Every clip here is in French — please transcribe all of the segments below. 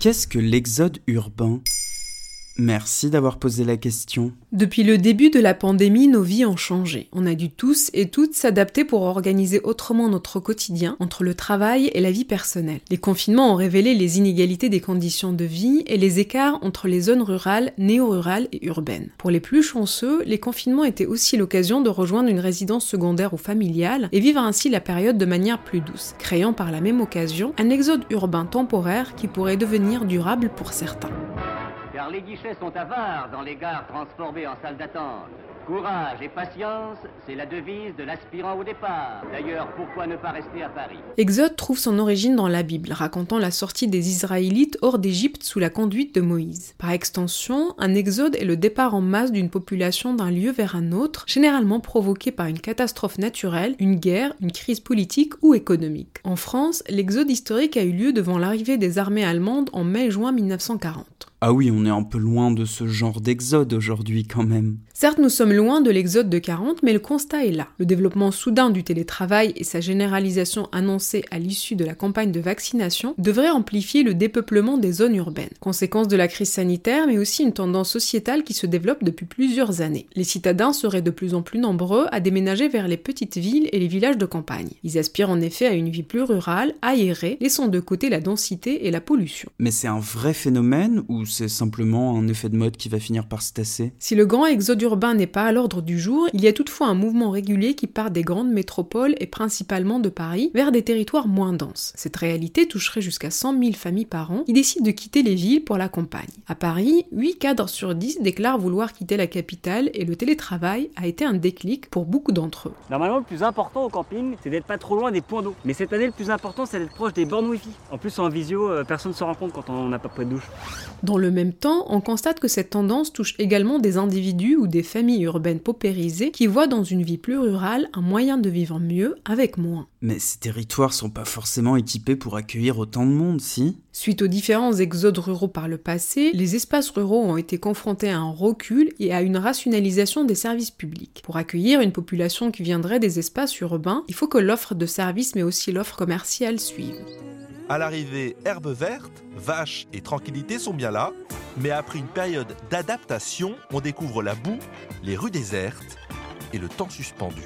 Qu'est-ce que l'exode urbain? Merci d'avoir posé la question. Depuis le début de la pandémie, nos vies ont changé. On a dû tous et toutes s'adapter pour organiser autrement notre quotidien entre le travail et la vie personnelle. Les confinements ont révélé les inégalités des conditions de vie et les écarts entre les zones rurales, néo-rurales et urbaines. Pour les plus chanceux, les confinements étaient aussi l'occasion de rejoindre une résidence secondaire ou familiale et vivre ainsi la période de manière plus douce, créant par la même occasion un exode urbain temporaire qui pourrait devenir durable pour certains les guichets sont avares dans les gares transformées en salles d'attente. Courage et patience, c'est la devise de l'aspirant au départ. D'ailleurs, pourquoi ne pas rester à Paris? Exode trouve son origine dans la Bible, racontant la sortie des Israélites hors d'Égypte sous la conduite de Moïse. Par extension, un exode est le départ en masse d'une population d'un lieu vers un autre, généralement provoqué par une catastrophe naturelle, une guerre, une crise politique ou économique. En France, l'exode historique a eu lieu devant l'arrivée des armées allemandes en mai-juin 1940. Ah oui, on est un peu loin de ce genre d'exode aujourd'hui quand même. Certes, nous sommes loin de l'exode de 40, mais le constat est là. Le développement soudain du télétravail et sa généralisation annoncée à l'issue de la campagne de vaccination devraient amplifier le dépeuplement des zones urbaines. Conséquence de la crise sanitaire, mais aussi une tendance sociétale qui se développe depuis plusieurs années. Les citadins seraient de plus en plus nombreux à déménager vers les petites villes et les villages de campagne. Ils aspirent en effet à une vie plus rurale, aérée, laissant de côté la densité et la pollution. Mais c'est un vrai phénomène ou c'est simplement un effet de mode qui va finir par se tasser Si le grand exode urbain n'est pas à l'ordre du jour, il y a toutefois un mouvement régulier qui part des grandes métropoles et principalement de Paris vers des territoires moins denses. Cette réalité toucherait jusqu'à 100 000 familles par an qui décident de quitter les villes pour la campagne. À Paris, 8 cadres sur 10 déclarent vouloir quitter la capitale et le télétravail a été un déclic pour beaucoup d'entre eux. Normalement, le plus important au camping, c'est d'être pas trop loin des points d'eau. Mais cette année, le plus important, c'est d'être proche des bornes Wi-Fi. En plus, en visio, euh, personne ne se rend compte quand on n'a pas pris de douche. Dans le même temps, on constate que cette tendance touche également des individus ou des familles urbaines paupérisées qui voient dans une vie plus rurale un moyen de vivre mieux avec moins. Mais ces territoires sont pas forcément équipés pour accueillir autant de monde, si? Suite aux différents exodes ruraux par le passé, les espaces ruraux ont été confrontés à un recul et à une rationalisation des services publics. Pour accueillir une population qui viendrait des espaces urbains, il faut que l'offre de services mais aussi l'offre commerciale suivent. À l'arrivée, herbe verte, vaches et tranquillité sont bien là, mais après une période d'adaptation, on découvre la boue, les rues désertes et le temps suspendu.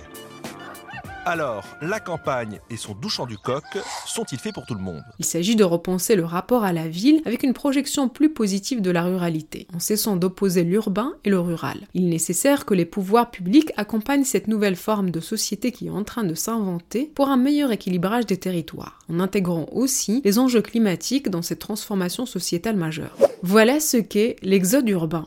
Alors, la campagne et son douchant du coq sont-ils faits pour tout le monde? Il s'agit de repenser le rapport à la ville avec une projection plus positive de la ruralité, en cessant d'opposer l'urbain et le rural. Il est nécessaire que les pouvoirs publics accompagnent cette nouvelle forme de société qui est en train de s'inventer pour un meilleur équilibrage des territoires, en intégrant aussi les enjeux climatiques dans cette transformation sociétale majeure. Voilà ce qu'est l'exode urbain.